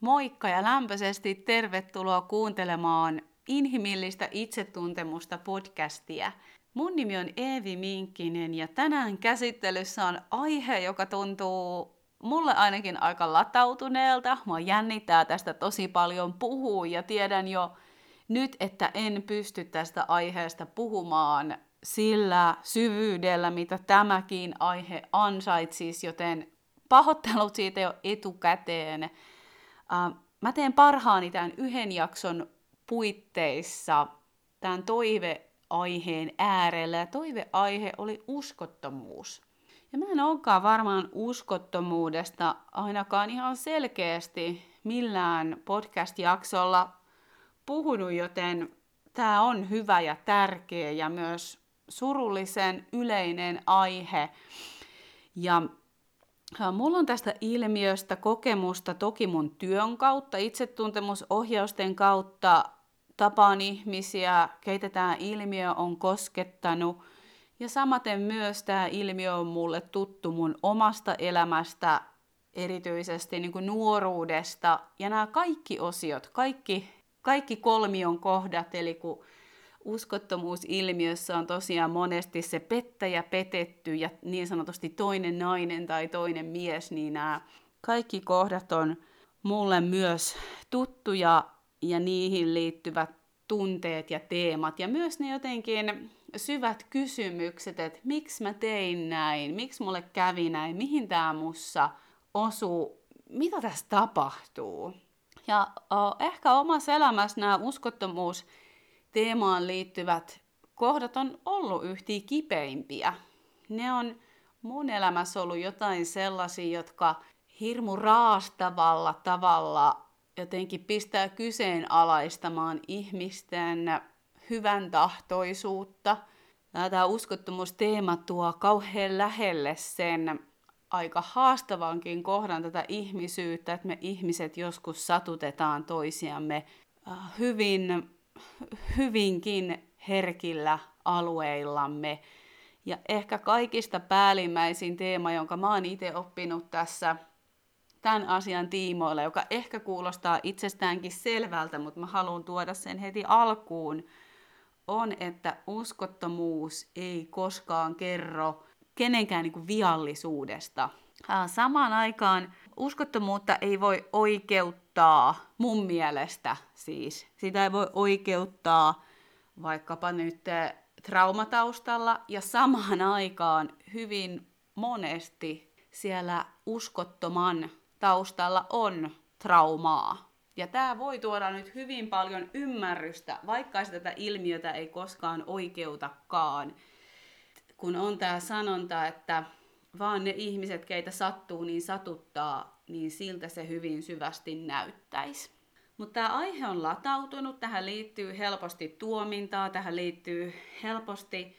Moikka ja lämpöisesti tervetuloa kuuntelemaan Inhimillistä itsetuntemusta podcastia. Mun nimi on Eevi Minkkinen ja tänään käsittelyssä on aihe, joka tuntuu mulle ainakin aika latautuneelta. Mua jännittää tästä tosi paljon puhua ja tiedän jo nyt, että en pysty tästä aiheesta puhumaan sillä syvyydellä, mitä tämäkin aihe ansaitsisi, joten pahoittelut siitä jo etukäteen. Mä teen parhaani tämän yhden jakson puitteissa tämän toiveaiheen äärellä, ja toiveaihe oli uskottomuus. Ja mä en olekaan varmaan uskottomuudesta ainakaan ihan selkeästi millään podcast-jaksolla puhunut, joten tämä on hyvä ja tärkeä ja myös surullisen yleinen aihe. Ja Mulla on tästä ilmiöstä kokemusta toki mun työn kautta, itsetuntemusohjausten kautta, tapaan ihmisiä, keitä tämä ilmiö on koskettanut. Ja samaten myös tämä ilmiö on mulle tuttu mun omasta elämästä, erityisesti niin kuin nuoruudesta. Ja nämä kaikki osiot, kaikki, kaikki kolmion kohdat, eli kun uskottomuusilmiössä on tosiaan monesti se pettäjä petetty ja niin sanotusti toinen nainen tai toinen mies, niin nämä kaikki kohdat on mulle myös tuttuja ja niihin liittyvät tunteet ja teemat ja myös ne jotenkin syvät kysymykset, että miksi mä tein näin, miksi mulle kävi näin, mihin tämä mussa osuu, mitä tässä tapahtuu. Ja uh, ehkä omassa elämässä nämä uskottomuus teemaan liittyvät kohdat on ollut yhtiä kipeimpiä. Ne on mun elämässä ollut jotain sellaisia, jotka hirmu raastavalla tavalla jotenkin pistää kyseenalaistamaan ihmisten hyvän tahtoisuutta. Tämä uskottomuusteema tuo kauhean lähelle sen aika haastavankin kohdan tätä ihmisyyttä, että me ihmiset joskus satutetaan toisiamme äh, hyvin hyvinkin herkillä alueillamme. Ja ehkä kaikista päällimmäisin teema, jonka mä oon itse oppinut tässä tämän asian tiimoilla, joka ehkä kuulostaa itsestäänkin selvältä, mutta mä haluan tuoda sen heti alkuun, on, että uskottomuus ei koskaan kerro kenenkään niin kuin viallisuudesta. Samaan aikaan uskottomuutta ei voi oikeuttaa, mun mielestä siis. Sitä ei voi oikeuttaa vaikkapa nyt traumataustalla ja samaan aikaan hyvin monesti siellä uskottoman taustalla on traumaa. Ja tämä voi tuoda nyt hyvin paljon ymmärrystä, vaikka tätä ilmiötä ei koskaan oikeutakaan. Kun on tämä sanonta, että vaan ne ihmiset, keitä sattuu, niin satuttaa, niin siltä se hyvin syvästi näyttäisi. Mutta tämä aihe on latautunut, tähän liittyy helposti tuomintaa, tähän liittyy helposti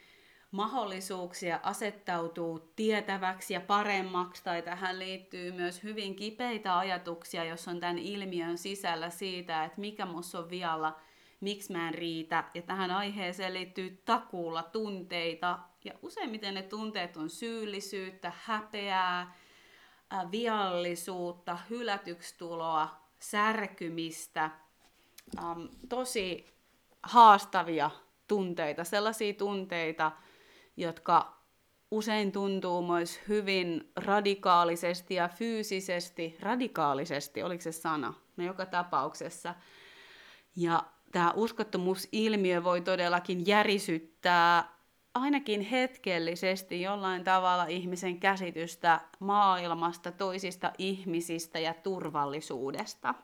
mahdollisuuksia asettautuu tietäväksi ja paremmaksi, tai tähän liittyy myös hyvin kipeitä ajatuksia, jos on tämän ilmiön sisällä siitä, että mikä musta on vialla, miksi mä en riitä. Ja tähän aiheeseen liittyy takuulla tunteita, ja useimmiten ne tunteet on syyllisyyttä, häpeää, viallisuutta, hylätyksi tuloa, särkymistä, tosi haastavia tunteita, sellaisia tunteita, jotka usein tuntuu myös hyvin radikaalisesti ja fyysisesti, radikaalisesti, oliko se sana, no joka tapauksessa. Ja tämä uskottomuusilmiö voi todellakin järisyttää ainakin hetkellisesti jollain tavalla ihmisen käsitystä maailmasta, toisista ihmisistä ja turvallisuudesta.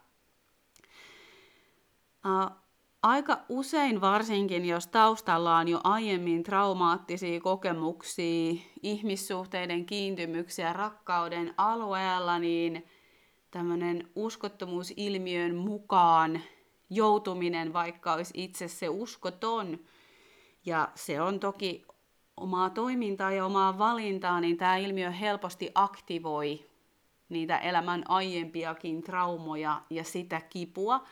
Aika usein varsinkin, jos taustalla on jo aiemmin traumaattisia kokemuksia, ihmissuhteiden kiintymyksiä rakkauden alueella, niin tämmöinen uskottomuusilmiön mukaan joutuminen, vaikka olisi itse se uskoton, ja se on toki omaa toimintaa ja omaa valintaa, niin tämä ilmiö helposti aktivoi niitä elämän aiempiakin traumoja ja sitä kipua,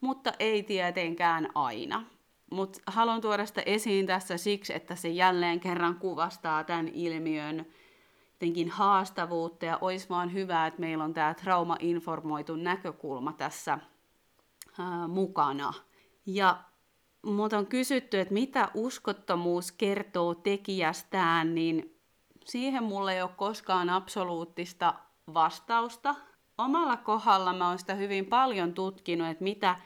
mutta ei tietenkään aina. Mutta haluan tuoda sitä esiin tässä siksi, että se jälleen kerran kuvastaa tämän ilmiön jotenkin haastavuutta ja olisi vaan hyvä, että meillä on tämä trauma-informoitu näkökulma tässä ää, mukana. Ja Mutta on kysytty, että mitä uskottomuus kertoo tekijästään, niin siihen mulle ei ole koskaan absoluuttista vastausta. Omalla kohdalla mä oon sitä hyvin paljon tutkinut, että mitä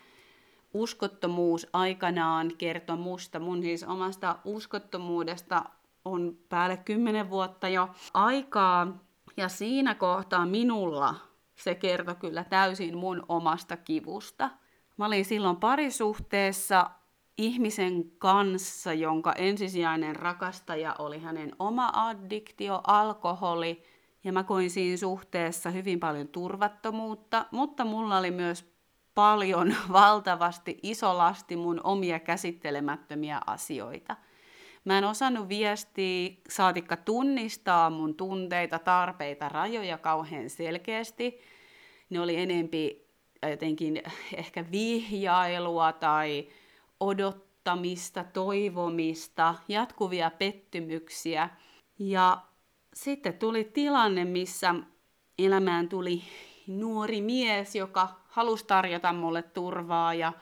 uskottomuus aikanaan kertoi musta. Mun siis omasta uskottomuudesta on päälle kymmenen vuotta jo aikaa. Ja siinä kohtaa minulla se kertoi kyllä täysin mun omasta kivusta. Mä olin silloin parisuhteessa ihmisen kanssa, jonka ensisijainen rakastaja oli hänen oma addiktio, alkoholi. Ja mä koin siinä suhteessa hyvin paljon turvattomuutta, mutta mulla oli myös paljon, valtavasti, iso lasti mun omia käsittelemättömiä asioita. Mä en osannut viestiä, saatikka tunnistaa mun tunteita, tarpeita, rajoja kauhean selkeästi. Ne oli enempi jotenkin ehkä vihjailua tai odottamista, toivomista, jatkuvia pettymyksiä. Ja sitten tuli tilanne, missä elämään tuli nuori mies, joka halusi tarjota mulle turvaa ja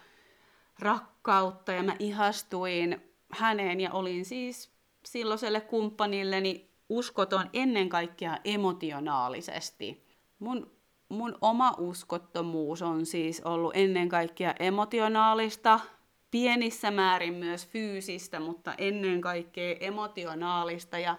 rakkautta ja mä ihastuin häneen ja olin siis silloiselle kumppanilleni uskoton ennen kaikkea emotionaalisesti. Mun, mun oma uskottomuus on siis ollut ennen kaikkea emotionaalista, pienissä määrin myös fyysistä, mutta ennen kaikkea emotionaalista. Ja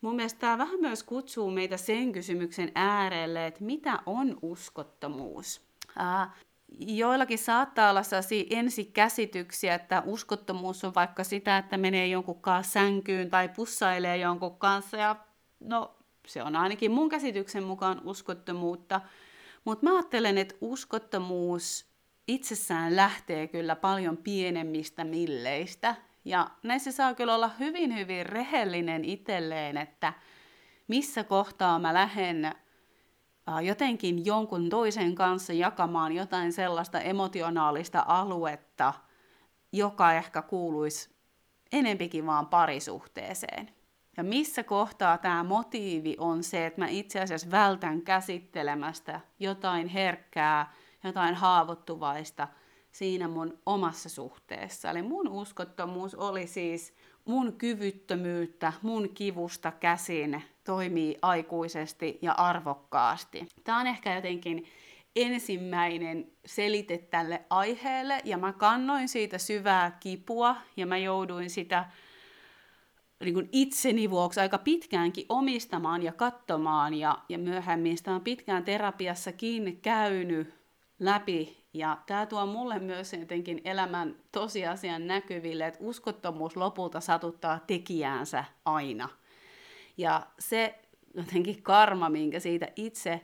mun mielestä tämä vähän myös kutsuu meitä sen kysymyksen äärelle, että mitä on uskottomuus? Ää, joillakin saattaa olla sellaisia ensikäsityksiä, että uskottomuus on vaikka sitä, että menee jonkun kanssa sänkyyn tai pussailee jonkun kanssa. Ja no, se on ainakin mun käsityksen mukaan uskottomuutta. Mutta mä ajattelen, että uskottomuus itsessään lähtee kyllä paljon pienemmistä milleistä. Ja näissä saa kyllä olla hyvin, hyvin rehellinen itselleen, että missä kohtaa mä lähden jotenkin jonkun toisen kanssa jakamaan jotain sellaista emotionaalista aluetta, joka ehkä kuuluisi enempikin vaan parisuhteeseen. Ja missä kohtaa tämä motiivi on se, että mä itse asiassa vältän käsittelemästä jotain herkkää, jotain haavoittuvaista siinä mun omassa suhteessa. Eli mun uskottomuus oli siis mun kyvyttömyyttä, mun kivusta käsin toimii aikuisesti ja arvokkaasti. Tämä on ehkä jotenkin ensimmäinen selite tälle aiheelle, ja mä kannoin siitä syvää kipua, ja mä jouduin sitä niin kuin itseni vuoksi aika pitkäänkin omistamaan ja katsomaan, ja, ja myöhemmin sitä on pitkään terapiassakin käynyt läpi. Ja tämä tuo mulle myös jotenkin elämän tosiasian näkyville, että uskottomuus lopulta satuttaa tekijäänsä aina. Ja se jotenkin karma, minkä siitä itse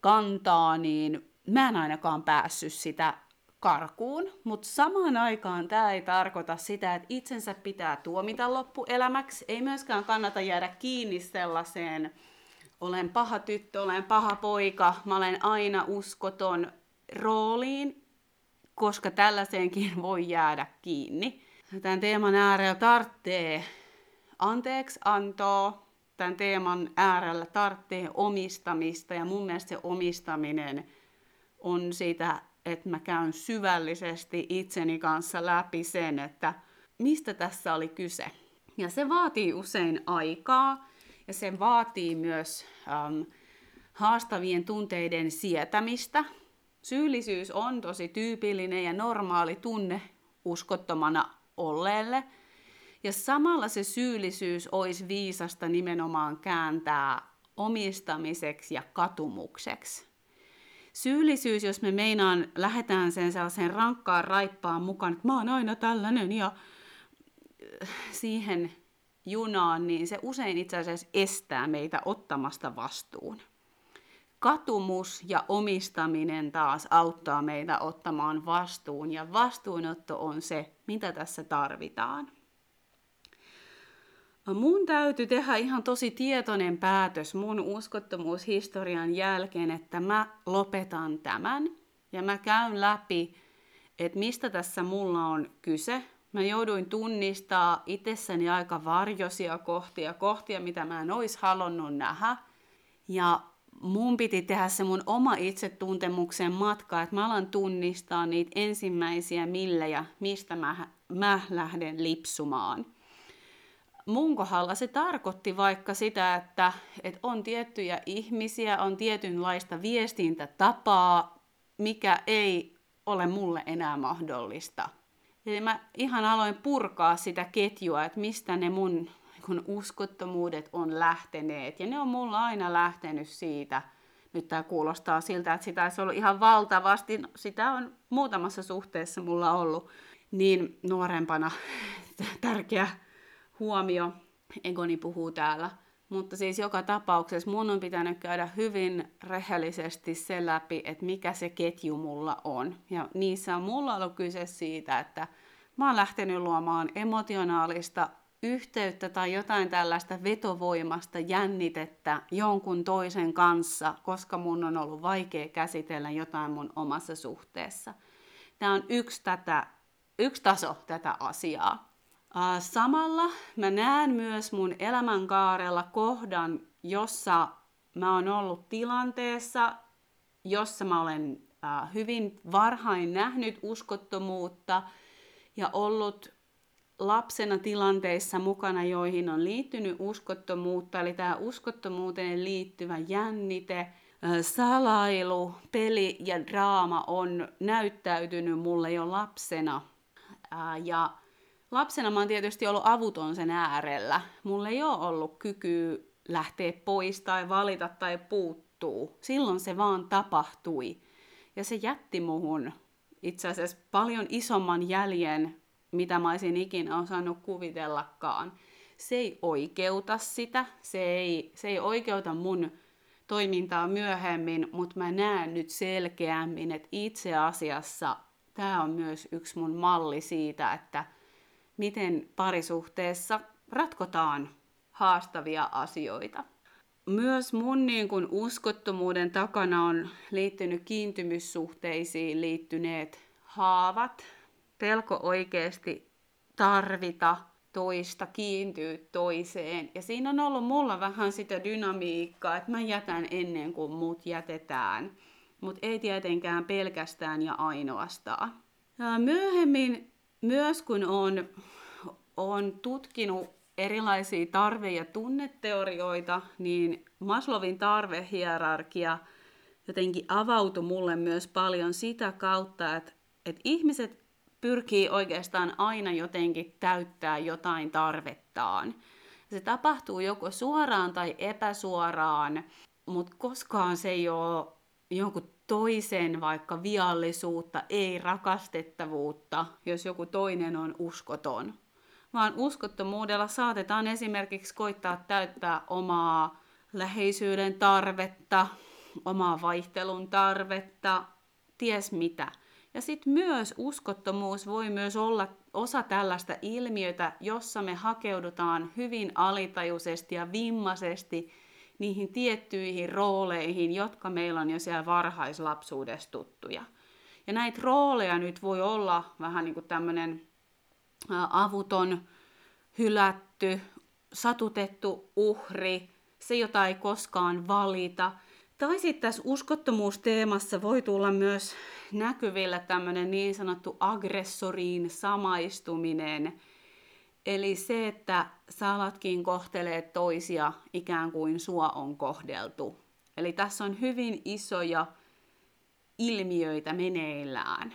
kantaa, niin mä en ainakaan päässyt sitä karkuun, mutta samaan aikaan tämä ei tarkoita sitä, että itsensä pitää tuomita loppuelämäksi. Ei myöskään kannata jäädä kiinni sellaiseen, olen paha tyttö, olen paha poika, mä olen aina uskoton rooliin, koska tällaiseenkin voi jäädä kiinni. Tämän teeman äärellä tarvitsee anteeksi antoa, tämän teeman äärellä tarvitsee omistamista ja mun mielestä se omistaminen on sitä, että mä käyn syvällisesti itseni kanssa läpi sen, että mistä tässä oli kyse. Ja se vaatii usein aikaa ja se vaatii myös ähm, haastavien tunteiden sietämistä. Syyllisyys on tosi tyypillinen ja normaali tunne uskottomana olleelle – ja samalla se syyllisyys olisi viisasta nimenomaan kääntää omistamiseksi ja katumukseksi. Syyllisyys, jos me meinaan, lähdetään sen sellaiseen rankkaan raippaan mukaan, että mä oon aina tällainen ja äh, siihen junaan, niin se usein itse asiassa estää meitä ottamasta vastuun. Katumus ja omistaminen taas auttaa meitä ottamaan vastuun, ja vastuunotto on se, mitä tässä tarvitaan. Mun täytyy tehdä ihan tosi tietoinen päätös mun uskottomuushistorian jälkeen, että mä lopetan tämän ja mä käyn läpi, että mistä tässä mulla on kyse. Mä jouduin tunnistaa itsessäni aika varjosia kohtia, kohtia, mitä mä en olisi halunnut nähdä. Ja mun piti tehdä se mun oma itsetuntemuksen matka, että mä alan tunnistaa niitä ensimmäisiä millejä, mistä mä, mä lähden lipsumaan. Mun kohdalla se tarkoitti vaikka sitä, että, että on tiettyjä ihmisiä, on tietynlaista viestintätapaa, mikä ei ole mulle enää mahdollista. Eli mä ihan aloin purkaa sitä ketjua, että mistä ne mun kun uskottomuudet on lähteneet. Ja ne on mulla aina lähtenyt siitä, nyt tämä kuulostaa siltä, että sitä olisi ollut ihan valtavasti, no, sitä on muutamassa suhteessa mulla ollut, niin nuorempana tärkeä huomio, Egoni puhuu täällä. Mutta siis joka tapauksessa mun on pitänyt käydä hyvin rehellisesti se läpi, että mikä se ketju mulla on. Ja niissä on mulla ollut kyse siitä, että mä oon lähtenyt luomaan emotionaalista yhteyttä tai jotain tällaista vetovoimasta jännitettä jonkun toisen kanssa, koska mun on ollut vaikea käsitellä jotain mun omassa suhteessa. Tämä on yksi, tätä, yksi taso tätä asiaa. Samalla mä näen myös mun elämänkaarella kohdan, jossa mä oon ollut tilanteessa, jossa mä olen hyvin varhain nähnyt uskottomuutta ja ollut lapsena tilanteissa mukana, joihin on liittynyt uskottomuutta, eli tämä uskottomuuteen liittyvä jännite, salailu, peli ja draama on näyttäytynyt mulle jo lapsena. Ja lapsena mä oon tietysti ollut avuton sen äärellä. Mulla ei ole ollut kykyä lähteä pois tai valita tai puuttuu. Silloin se vaan tapahtui. Ja se jätti muhun itse asiassa paljon isomman jäljen mitä mä olisin ikinä osannut kuvitellakaan. Se ei oikeuta sitä, se ei, se ei oikeuta mun toimintaa myöhemmin, mutta mä näen nyt selkeämmin, että itse asiassa tämä on myös yksi mun malli siitä, että miten parisuhteessa ratkotaan haastavia asioita. Myös mun niin kun uskottomuuden takana on liittynyt kiintymyssuhteisiin liittyneet haavat, pelko oikeasti tarvita toista, kiintyä toiseen. Ja siinä on ollut mulla vähän sitä dynamiikkaa, että mä jätän ennen kuin muut jätetään. Mutta ei tietenkään pelkästään ja ainoastaan. Myöhemmin, myös kun on, on tutkinut erilaisia tarve- ja tunneteorioita, niin Maslowin tarvehierarkia jotenkin avautui mulle myös paljon sitä kautta, että, että ihmiset pyrkii oikeastaan aina jotenkin täyttää jotain tarvettaan. Se tapahtuu joko suoraan tai epäsuoraan, mutta koskaan se ei ole jonkun toisen vaikka viallisuutta, ei rakastettavuutta, jos joku toinen on uskoton. Vaan uskottomuudella saatetaan esimerkiksi koittaa täyttää omaa läheisyyden tarvetta, omaa vaihtelun tarvetta, ties mitä. Ja sitten myös uskottomuus voi myös olla osa tällaista ilmiötä, jossa me hakeudutaan hyvin alitajuisesti ja vimmaisesti niihin tiettyihin rooleihin, jotka meillä on jo siellä varhaislapsuudessa tuttuja. Ja näitä rooleja nyt voi olla vähän niin kuin tämmöinen avuton, hylätty, satutettu uhri, se jota ei koskaan valita. Tai sitten tässä uskottomuusteemassa voi tulla myös näkyvillä tämmöinen niin sanottu aggressoriin samaistuminen. Eli se, että sä alatkin kohtelee toisia ikään kuin sua on kohdeltu. Eli tässä on hyvin isoja ilmiöitä meneillään.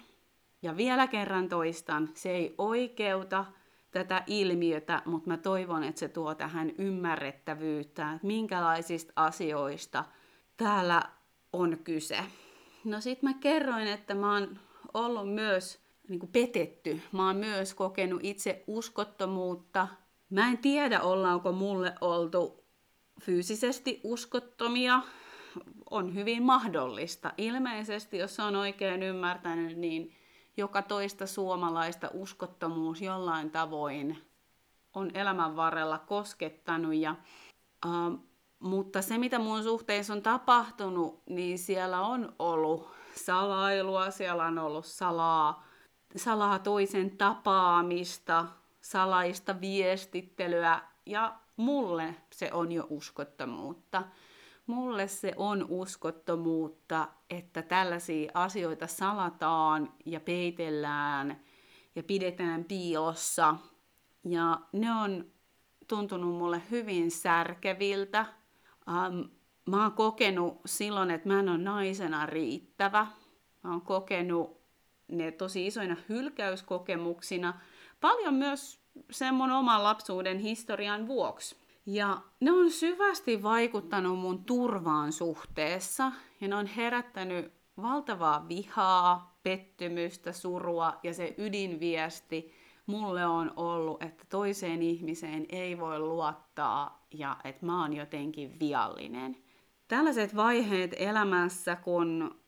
Ja vielä kerran toistan, se ei oikeuta tätä ilmiötä, mutta mä toivon, että se tuo tähän ymmärrettävyyttä, että minkälaisista asioista täällä on kyse. No sit mä kerroin, että mä oon ollut myös niin kuin petetty. Mä oon myös kokenut itse uskottomuutta. Mä en tiedä, ollaanko mulle oltu fyysisesti uskottomia. On hyvin mahdollista. Ilmeisesti, jos on oikein ymmärtänyt, niin joka toista suomalaista uskottomuus jollain tavoin on elämän varrella koskettanut. Ja, uh, mutta se, mitä mun suhteissa on tapahtunut, niin siellä on ollut salailua, siellä on ollut salaa salaa toisen tapaamista, salaista viestittelyä ja mulle se on jo uskottomuutta. Mulle se on uskottomuutta, että tällaisia asioita salataan ja peitellään ja pidetään piilossa. Ja ne on tuntunut mulle hyvin särkeviltä. Um, mä oon kokenut silloin, että mä en ole naisena riittävä. Mä oon kokenut ne tosi isoina hylkäyskokemuksina. Paljon myös sen mun oman lapsuuden historian vuoksi. Ja ne on syvästi vaikuttanut mun turvaan suhteessa ja ne on herättänyt valtavaa vihaa, pettymystä, surua ja se ydinviesti mulle on ollut, että toiseen ihmiseen ei voi luottaa ja että mä oon jotenkin viallinen. Tällaiset vaiheet elämässä, kun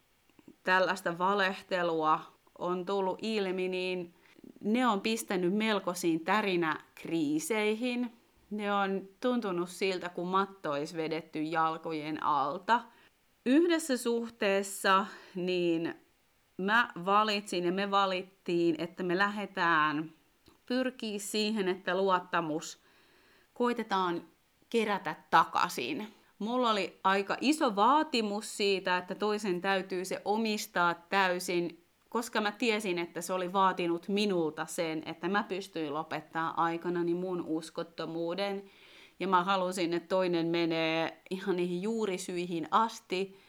tällaista valehtelua on tullut ilmi, niin ne on pistänyt melkoisiin tärinäkriiseihin. Ne on tuntunut siltä, kun matto olisi vedetty jalkojen alta. Yhdessä suhteessa niin mä valitsin ja me valittiin, että me lähdetään pyrkii siihen, että luottamus koitetaan kerätä takaisin. Mulla oli aika iso vaatimus siitä, että toisen täytyy se omistaa täysin koska mä tiesin, että se oli vaatinut minulta sen, että mä pystyin lopettaa aikanani mun uskottomuuden. Ja mä halusin, että toinen menee ihan niihin juurisyihin asti.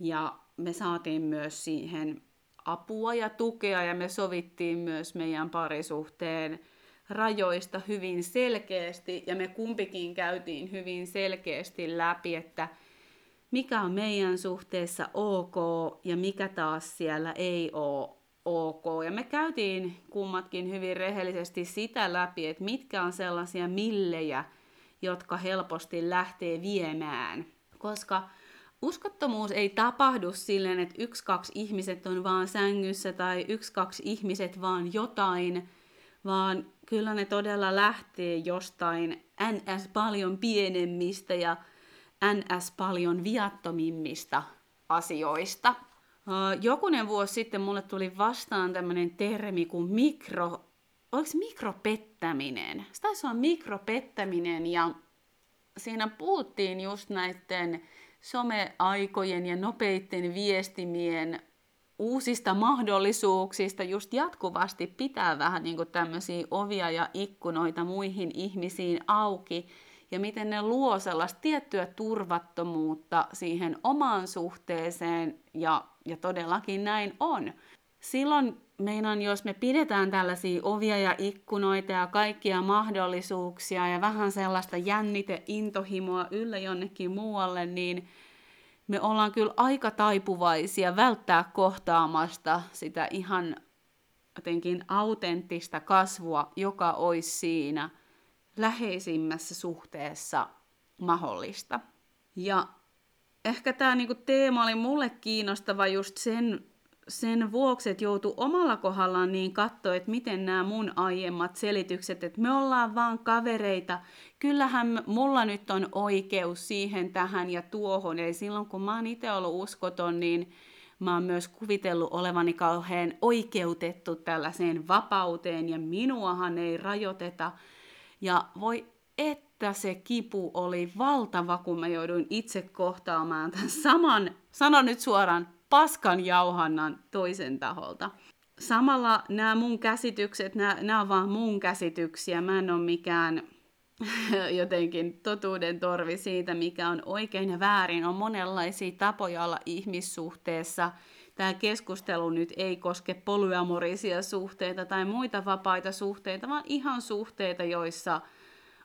Ja me saatiin myös siihen apua ja tukea ja me sovittiin myös meidän parisuhteen rajoista hyvin selkeästi ja me kumpikin käytiin hyvin selkeästi läpi, että mikä on meidän suhteessa ok ja mikä taas siellä ei ole ok. Ja me käytiin kummatkin hyvin rehellisesti sitä läpi, että mitkä on sellaisia millejä, jotka helposti lähtee viemään. Koska uskottomuus ei tapahdu silleen, että yksi, kaksi ihmiset on vaan sängyssä tai yksi, kaksi ihmiset vaan jotain, vaan kyllä ne todella lähtee jostain ns. paljon pienemmistä ja ns. paljon viattomimmista asioista. Jokunen vuosi sitten mulle tuli vastaan tämmöinen termi kuin mikro, oliko mikropettäminen? Se taisi olla mikropettäminen ja siinä puhuttiin just näiden someaikojen ja nopeiden viestimien uusista mahdollisuuksista just jatkuvasti pitää vähän niin kuin tämmöisiä ovia ja ikkunoita muihin ihmisiin auki ja miten ne luo sellaista tiettyä turvattomuutta siihen omaan suhteeseen ja, ja todellakin näin on. Silloin meinan, jos me pidetään tällaisia ovia ja ikkunoita ja kaikkia mahdollisuuksia ja vähän sellaista jännite, intohimoa yllä jonnekin muualle, niin me ollaan kyllä aika taipuvaisia välttää kohtaamasta sitä ihan jotenkin autenttista kasvua, joka olisi siinä läheisimmässä suhteessa mahdollista. Ja ehkä tämä niinku teema oli mulle kiinnostava just sen, sen vuoksi, että joutuu omalla kohdallaan niin katsoa, että miten nämä mun aiemmat selitykset, että me ollaan vaan kavereita, kyllähän mulla nyt on oikeus siihen, tähän ja tuohon. Eli silloin kun mä oon itse ollut uskoton, niin mä oon myös kuvitellut olevani kauhean oikeutettu tällaiseen vapauteen ja minuahan ei rajoiteta. Ja voi että se kipu oli valtava, kun mä jouduin itse kohtaamaan tämän saman, sanon nyt suoraan, paskan jauhannan toisen taholta. Samalla nämä mun käsitykset, nämä, nämä on vaan mun käsityksiä. Mä en ole mikään jotenkin totuuden torvi siitä, mikä on oikein ja väärin. On monenlaisia tapoja olla ihmissuhteessa. Tämä keskustelu nyt ei koske polyamorisia suhteita tai muita vapaita suhteita, vaan ihan suhteita, joissa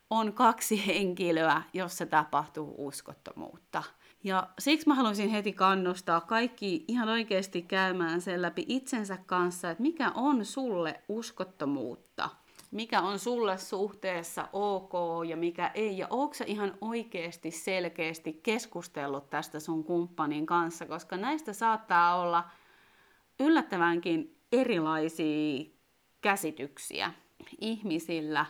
on kaksi henkilöä, jossa tapahtuu uskottomuutta. Ja siksi mä haluaisin heti kannustaa kaikki ihan oikeasti käymään sen läpi itsensä kanssa, että mikä on sulle uskottomuutta – mikä on sulle suhteessa ok ja mikä ei. Ja onko sä ihan oikeasti selkeästi keskustellut tästä sun kumppanin kanssa, koska näistä saattaa olla yllättävänkin erilaisia käsityksiä ihmisillä.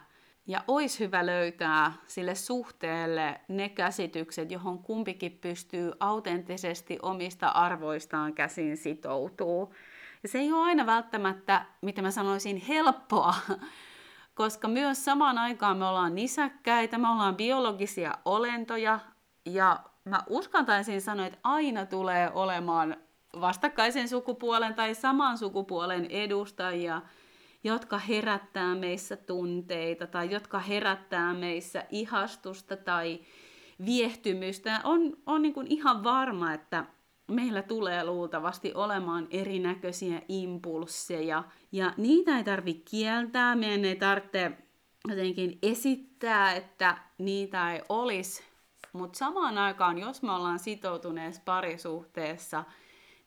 Ja olisi hyvä löytää sille suhteelle ne käsitykset, johon kumpikin pystyy autenttisesti omista arvoistaan käsin sitoutuu. Ja se ei ole aina välttämättä, mitä mä sanoisin, helppoa, koska myös samaan aikaan me ollaan nisäkkäitä, me ollaan biologisia olentoja, ja mä uskantaisin sanoa, että aina tulee olemaan vastakkaisen sukupuolen tai saman sukupuolen edustajia, jotka herättää meissä tunteita tai jotka herättää meissä ihastusta tai viehtymystä. On, on niin kuin ihan varma, että meillä tulee luultavasti olemaan erinäköisiä impulsseja, ja niitä ei tarvitse kieltää, meidän ei tarvitse jotenkin esittää, että niitä ei olisi, mutta samaan aikaan, jos me ollaan sitoutuneessa parisuhteessa,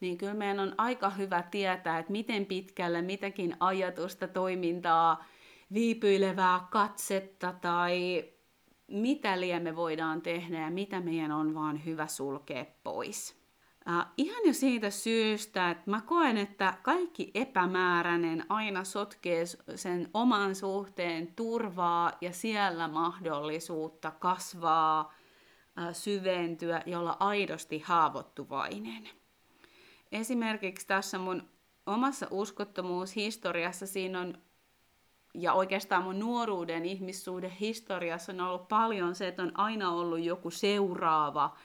niin kyllä meidän on aika hyvä tietää, että miten pitkälle mitäkin ajatusta, toimintaa, viipyilevää katsetta tai mitä liian me voidaan tehdä ja mitä meidän on vaan hyvä sulkea pois. Uh, ihan jo siitä syystä, että mä koen, että kaikki epämääräinen aina sotkee sen oman suhteen turvaa ja siellä mahdollisuutta kasvaa, uh, syventyä ja olla aidosti haavoittuvainen. Esimerkiksi tässä mun omassa uskottomuushistoriassa siinä on, ja oikeastaan mun nuoruuden ihmissuuden historiassa on ollut paljon se, että on aina ollut joku seuraava,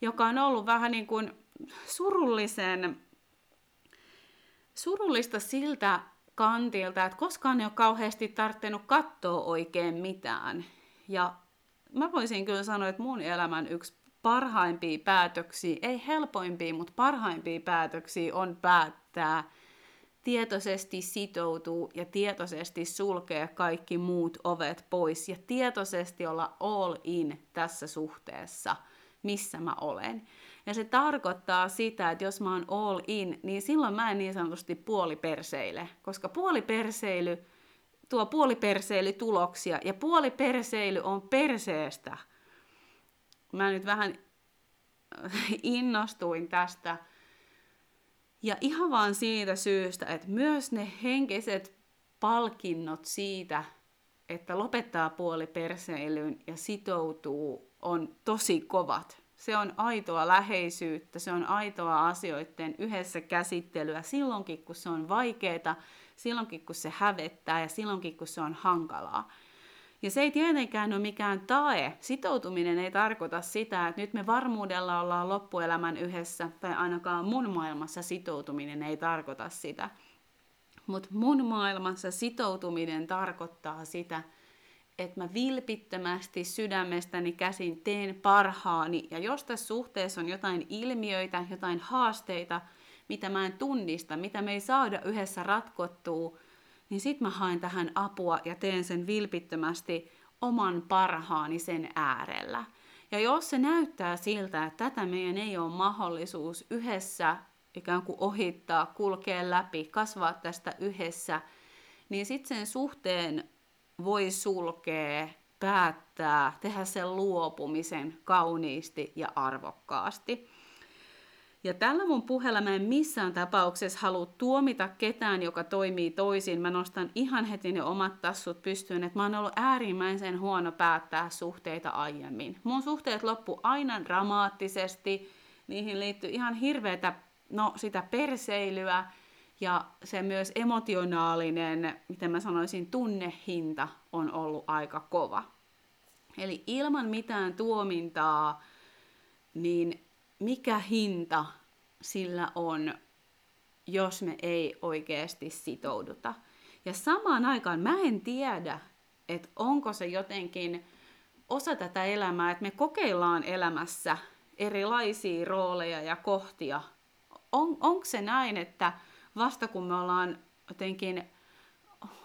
joka on ollut vähän niin kuin surullisen, surullista siltä kantilta, että koskaan ei ole kauheasti tarvinnut katsoa oikein mitään. Ja mä voisin kyllä sanoa, että mun elämän yksi parhaimpia päätöksiä, ei helpoimpia, mutta parhaimpia päätöksiä on päättää tietoisesti sitoutuu ja tietoisesti sulkee kaikki muut ovet pois ja tietoisesti olla all in tässä suhteessa, missä mä olen. Ja se tarkoittaa sitä, että jos mä oon all in, niin silloin mä en niin sanotusti puoliperseile, koska puoliperseily tuo puoliperseily tuloksia ja puoliperseily on perseestä. Mä nyt vähän innostuin tästä. Ja ihan vaan siitä syystä, että myös ne henkiset palkinnot siitä, että lopettaa puoliperseilyyn ja sitoutuu, on tosi kovat. Se on aitoa läheisyyttä, se on aitoa asioiden yhdessä käsittelyä silloinkin, kun se on vaikeaa, silloinkin, kun se hävettää ja silloinkin, kun se on hankalaa. Ja se ei tietenkään ole mikään tae. Sitoutuminen ei tarkoita sitä, että nyt me varmuudella ollaan loppuelämän yhdessä, tai ainakaan mun maailmassa sitoutuminen ei tarkoita sitä. Mutta mun maailmassa sitoutuminen tarkoittaa sitä, että mä vilpittömästi sydämestäni käsin teen parhaani. Ja jos tässä suhteessa on jotain ilmiöitä, jotain haasteita, mitä mä en tunnista, mitä me ei saada yhdessä ratkottua, niin sit mä haen tähän apua ja teen sen vilpittömästi oman parhaani sen äärellä. Ja jos se näyttää siltä, että tätä meidän ei ole mahdollisuus yhdessä ikään kuin ohittaa, kulkea läpi, kasvaa tästä yhdessä, niin sitten sen suhteen voi sulkea, päättää, tehdä sen luopumisen kauniisti ja arvokkaasti. Ja tällä mun puheella mä en missään tapauksessa halua tuomita ketään, joka toimii toisin. Mä nostan ihan heti ne omat tassut pystyyn, että mä oon ollut äärimmäisen huono päättää suhteita aiemmin. Mun suhteet loppu aina dramaattisesti, niihin liittyy ihan hirveätä, no sitä perseilyä, ja se myös emotionaalinen, miten mä sanoisin, tunnehinta on ollut aika kova. Eli ilman mitään tuomintaa, niin mikä hinta sillä on, jos me ei oikeasti sitouduta. Ja samaan aikaan mä en tiedä, että onko se jotenkin osa tätä elämää, että me kokeillaan elämässä erilaisia rooleja ja kohtia. On, onko se näin, että vasta kun me ollaan jotenkin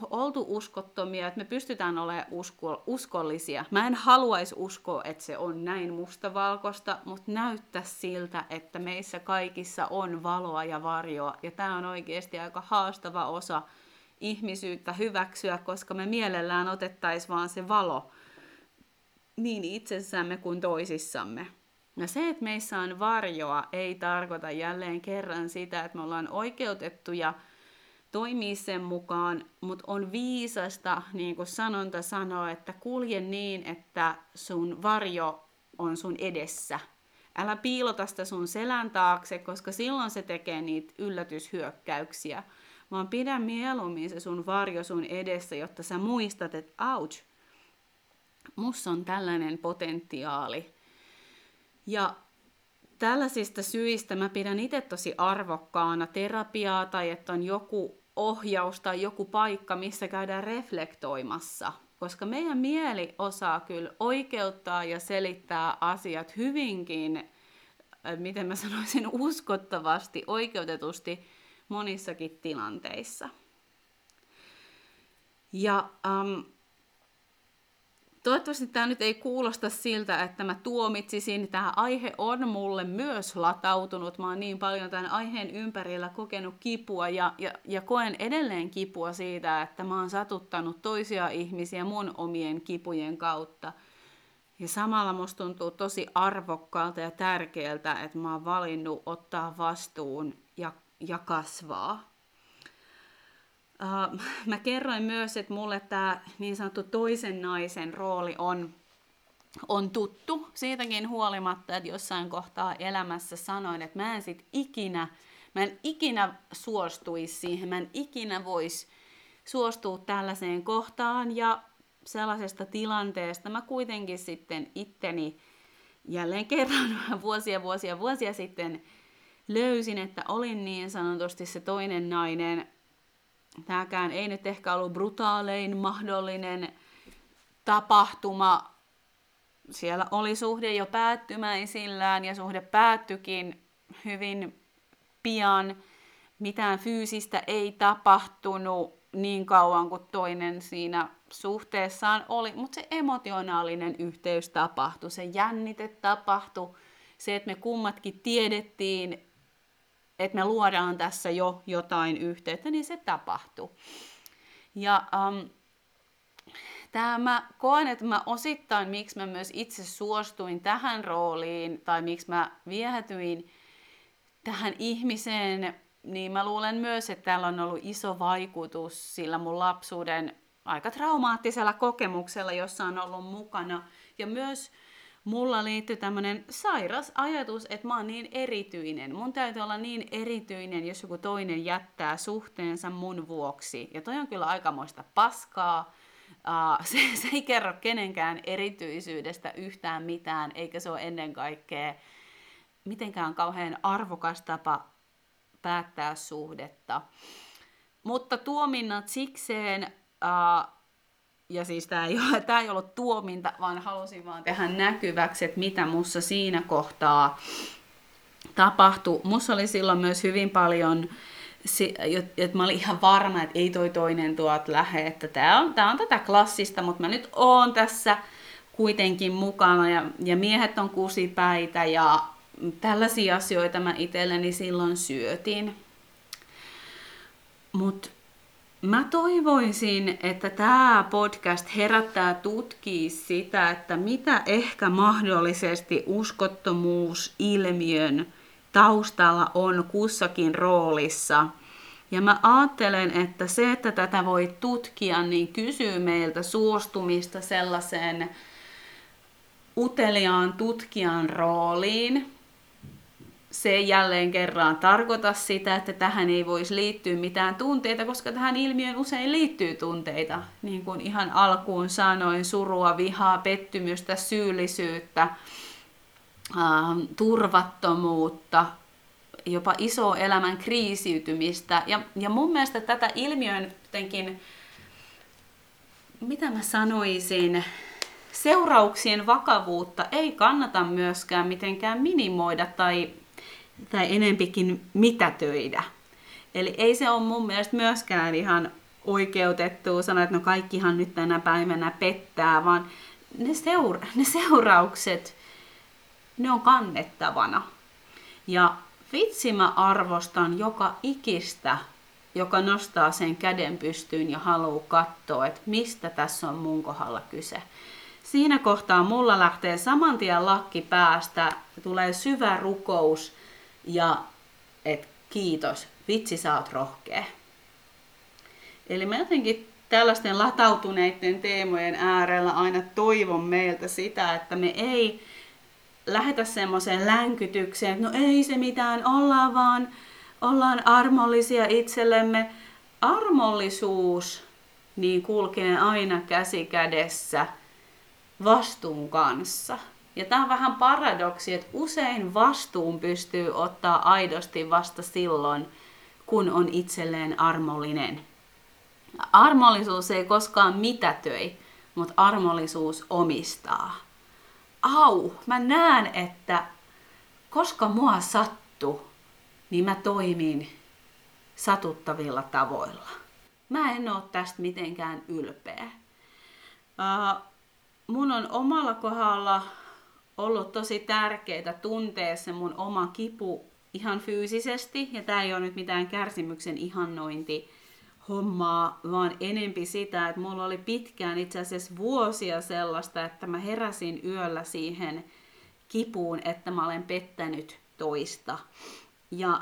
oltu uskottomia, että me pystytään olemaan usko, uskollisia. Mä en haluaisi uskoa, että se on näin mustavalkoista, mutta näyttää siltä, että meissä kaikissa on valoa ja varjoa. Ja tämä on oikeasti aika haastava osa ihmisyyttä hyväksyä, koska me mielellään otettaisiin vaan se valo niin itsessämme kuin toisissamme. Ja se, että meissä on varjoa, ei tarkoita jälleen kerran sitä, että me ollaan oikeutettuja toimii sen mukaan, mutta on viisasta, niin kuin sanonta sanoo, että kulje niin, että sun varjo on sun edessä. älä piilota sitä sun selän taakse, koska silloin se tekee niitä yllätyshyökkäyksiä, vaan pidä mieluummin se sun varjo sun edessä, jotta sä muistat, että ouch, mussa on tällainen potentiaali. Ja tällaisista syistä mä pidän itse tosi arvokkaana terapiaa tai että on joku ohjaus tai joku paikka, missä käydään reflektoimassa. Koska meidän mieli osaa kyllä oikeuttaa ja selittää asiat hyvinkin, äh, miten mä sanoisin, uskottavasti, oikeutetusti monissakin tilanteissa. Ja Toivottavasti tämä nyt ei kuulosta siltä, että mä tuomitsisin. Tämä aihe on mulle myös latautunut. Mä oon niin paljon tämän aiheen ympärillä kokenut kipua ja, ja, ja koen edelleen kipua siitä, että mä oon satuttanut toisia ihmisiä mun omien kipujen kautta. Ja samalla musta tuntuu tosi arvokkaalta ja tärkeältä, että mä oon valinnut ottaa vastuun ja, ja kasvaa. Uh, mä kerroin myös, että mulle tämä niin sanottu toisen naisen rooli on, on tuttu. Siitäkin huolimatta, että jossain kohtaa elämässä sanoin, että mä en sit ikinä, mä en ikinä suostuisi siihen, mä en ikinä voisi suostua tällaiseen kohtaan ja sellaisesta tilanteesta mä kuitenkin sitten itteni jälleen kerran vuosia, vuosia, vuosia sitten löysin, että olin niin sanotusti se toinen nainen, Tämäkään ei nyt ehkä ollut brutaalein mahdollinen tapahtuma. Siellä oli suhde jo päättymäisillään ja suhde päättyikin hyvin pian. Mitään fyysistä ei tapahtunut niin kauan kuin toinen siinä suhteessaan oli, mutta se emotionaalinen yhteys tapahtui, se jännite tapahtui, se, että me kummatkin tiedettiin, että me luodaan tässä jo jotain yhteyttä, niin se tapahtuu. Ja um, tämä mä koen, että mä osittain, miksi mä myös itse suostuin tähän rooliin, tai miksi mä viehätyin tähän ihmiseen, niin mä luulen myös, että täällä on ollut iso vaikutus sillä mun lapsuuden aika traumaattisella kokemuksella, jossa on ollut mukana. Ja myös mulla liittyy tämmöinen sairas ajatus, että mä oon niin erityinen. Mun täytyy olla niin erityinen, jos joku toinen jättää suhteensa mun vuoksi. Ja toi on kyllä aikamoista paskaa. Uh, se, se ei kerro kenenkään erityisyydestä yhtään mitään, eikä se ole ennen kaikkea mitenkään kauhean arvokas tapa päättää suhdetta. Mutta tuominnat sikseen uh, ja siis tämä ei, ole, tämä ei ollut tuominta, vaan halusin vaan tehdä näkyväksi, että mitä mussa siinä kohtaa tapahtui. Mussa oli silloin myös hyvin paljon, että mä olin ihan varma, että ei toi toinen tuot lähe, että tämä on, tämä on tätä klassista, mutta mä nyt oon tässä kuitenkin mukana ja, ja miehet on kusipäitä ja tällaisia asioita mä itselleni silloin syötin. Mutta Mä toivoisin, että tämä podcast herättää tutkii sitä, että mitä ehkä mahdollisesti uskottomuusilmiön taustalla on kussakin roolissa. Ja mä ajattelen, että se, että tätä voi tutkia, niin kysyy meiltä suostumista sellaiseen uteliaan tutkijan rooliin, se ei jälleen kerran tarkoita sitä, että tähän ei voisi liittyä mitään tunteita, koska tähän ilmiöön usein liittyy tunteita. Niin kuin ihan alkuun sanoin, surua, vihaa, pettymystä, syyllisyyttä, äh, turvattomuutta, jopa iso elämän kriisiytymistä. Ja, ja mun mielestä tätä ilmiön jotenkin, mitä mä sanoisin, seurauksien vakavuutta ei kannata myöskään mitenkään minimoida tai tai enempikin mitätöidä. Eli ei se ole mun mielestä myöskään ihan oikeutettu sanoa, että no kaikkihan nyt tänä päivänä pettää, vaan ne, seura- ne seuraukset, ne on kannettavana. Ja vitsi mä arvostan joka ikistä, joka nostaa sen käden pystyyn ja haluaa katsoa, että mistä tässä on mun kohdalla kyse. Siinä kohtaa mulla lähtee saman tien lakki päästä, tulee syvä rukous ja että kiitos, vitsi sä oot rohkea. Eli mä jotenkin tällaisten latautuneiden teemojen äärellä aina toivon meiltä sitä, että me ei lähetä semmoiseen länkytykseen, että no ei se mitään, ollaan vaan, ollaan armollisia itsellemme. Armollisuus niin kulkee aina käsi kädessä vastuun kanssa. Ja tämä on vähän paradoksi, että usein vastuun pystyy ottaa aidosti vasta silloin, kun on itselleen armollinen. Armollisuus ei koskaan mitätöi, mutta armollisuus omistaa. Au, mä näen, että koska mua sattuu, niin mä toimin satuttavilla tavoilla. Mä en oo tästä mitenkään ylpeä. Uh, mun on omalla kohdalla ollut tosi tärkeää tuntea se mun oma kipu ihan fyysisesti, ja tämä ei ole nyt mitään kärsimyksen ihannointi hommaa, vaan enempi sitä, että mulla oli pitkään itse asiassa vuosia sellaista, että mä heräsin yöllä siihen kipuun, että mä olen pettänyt toista. Ja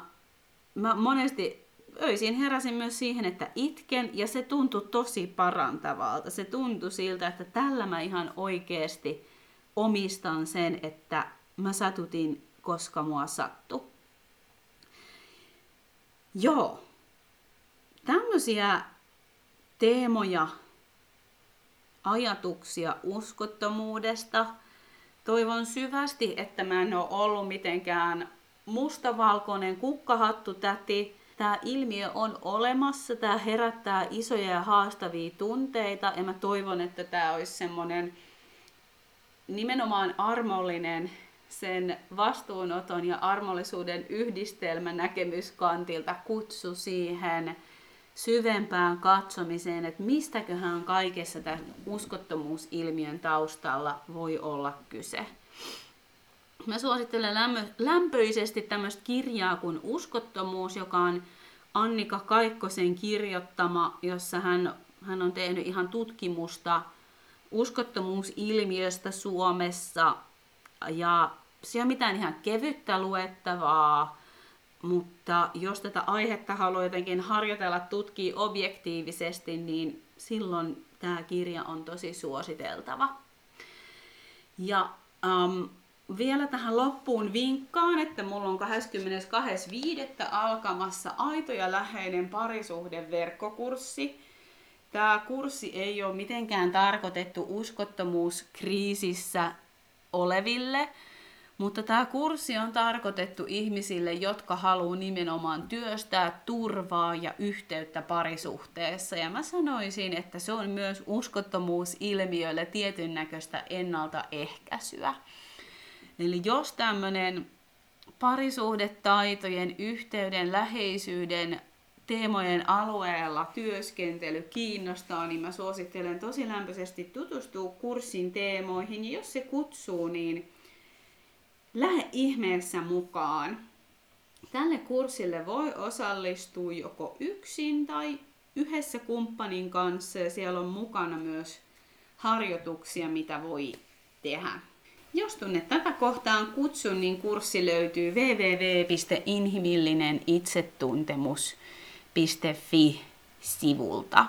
mä monesti öisin heräsin myös siihen, että itken, ja se tuntui tosi parantavalta. Se tuntui siltä, että tällä mä ihan oikeasti omistan sen, että mä satutin, koska mua sattu. Joo. Tämmöisiä teemoja, ajatuksia uskottomuudesta. Toivon syvästi, että mä en ole ollut mitenkään mustavalkoinen kukkahattu täti. Tämä ilmiö on olemassa, tämä herättää isoja ja haastavia tunteita ja mä toivon, että tämä olisi semmoinen nimenomaan armollinen sen vastuunoton ja armollisuuden yhdistelmä näkemyskantilta kutsu siihen syvempään katsomiseen, että mistäköhän kaikessa tämän uskottomuusilmiön taustalla voi olla kyse. Mä suosittelen lämmö, lämpöisesti tämmöistä kirjaa kuin Uskottomuus, joka on Annika Kaikkosen kirjoittama, jossa hän, hän on tehnyt ihan tutkimusta uskottomuusilmiöstä Suomessa. Ja se ole mitään ihan kevyttä luettavaa, mutta jos tätä aihetta haluaa jotenkin harjoitella, tutkia objektiivisesti, niin silloin tämä kirja on tosi suositeltava. Ja um, vielä tähän loppuun vinkkaan, että mulla on 22.5. alkamassa aito ja läheinen parisuhdeverkkokurssi. Tämä kurssi ei ole mitenkään tarkoitettu uskottomuuskriisissä oleville, mutta tämä kurssi on tarkoitettu ihmisille, jotka haluaa nimenomaan työstää turvaa ja yhteyttä parisuhteessa. Ja mä sanoisin, että se on myös uskottomuusilmiölle tietyn näköistä ennaltaehkäisyä. Eli jos tämmöinen parisuhdetaitojen, yhteyden, läheisyyden, teemojen alueella työskentely kiinnostaa, niin mä suosittelen tosi lämpöisesti tutustua kurssin teemoihin. Ja jos se kutsuu, niin lähde ihmeessä mukaan. Tälle kurssille voi osallistua joko yksin tai yhdessä kumppanin kanssa ja siellä on mukana myös harjoituksia, mitä voi tehdä. Jos tunnet tätä kohtaan kutsun, niin kurssi löytyy www.inhimillinenitsetuntemus.fi-sivulta.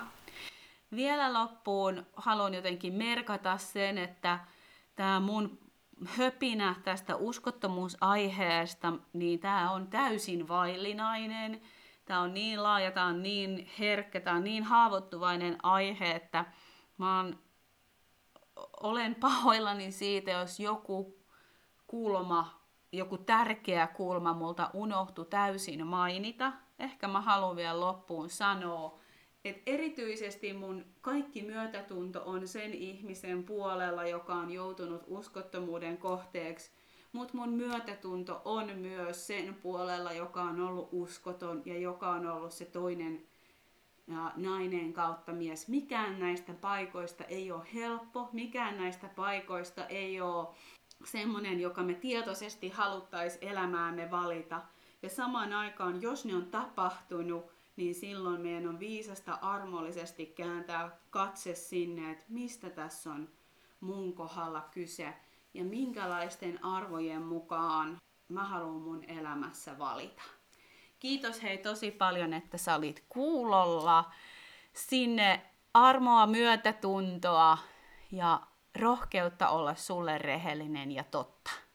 Vielä loppuun haluan jotenkin merkata sen, että tämä mun höpinä tästä uskottomuusaiheesta, niin tämä on täysin vaillinainen. Tämä on niin laaja, tämä on niin herkkä, tämä on niin haavoittuvainen aihe, että mä oon olen pahoillani siitä, jos joku kulma, joku tärkeä kulma multa unohtu täysin mainita. Ehkä mä haluan vielä loppuun sanoa, että erityisesti mun kaikki myötätunto on sen ihmisen puolella, joka on joutunut uskottomuuden kohteeksi, mutta mun myötätunto on myös sen puolella, joka on ollut uskoton ja joka on ollut se toinen ja nainen kautta mies. Mikään näistä paikoista ei ole helppo, mikään näistä paikoista ei ole semmoinen, joka me tietoisesti haluttaisiin elämäämme valita. Ja samaan aikaan, jos ne on tapahtunut, niin silloin meidän on viisasta armollisesti kääntää katse sinne, että mistä tässä on mun kohdalla kyse ja minkälaisten arvojen mukaan mä haluan mun elämässä valita. Kiitos hei tosi paljon, että sä olit kuulolla. Sinne armoa, myötätuntoa ja rohkeutta olla sulle rehellinen ja totta.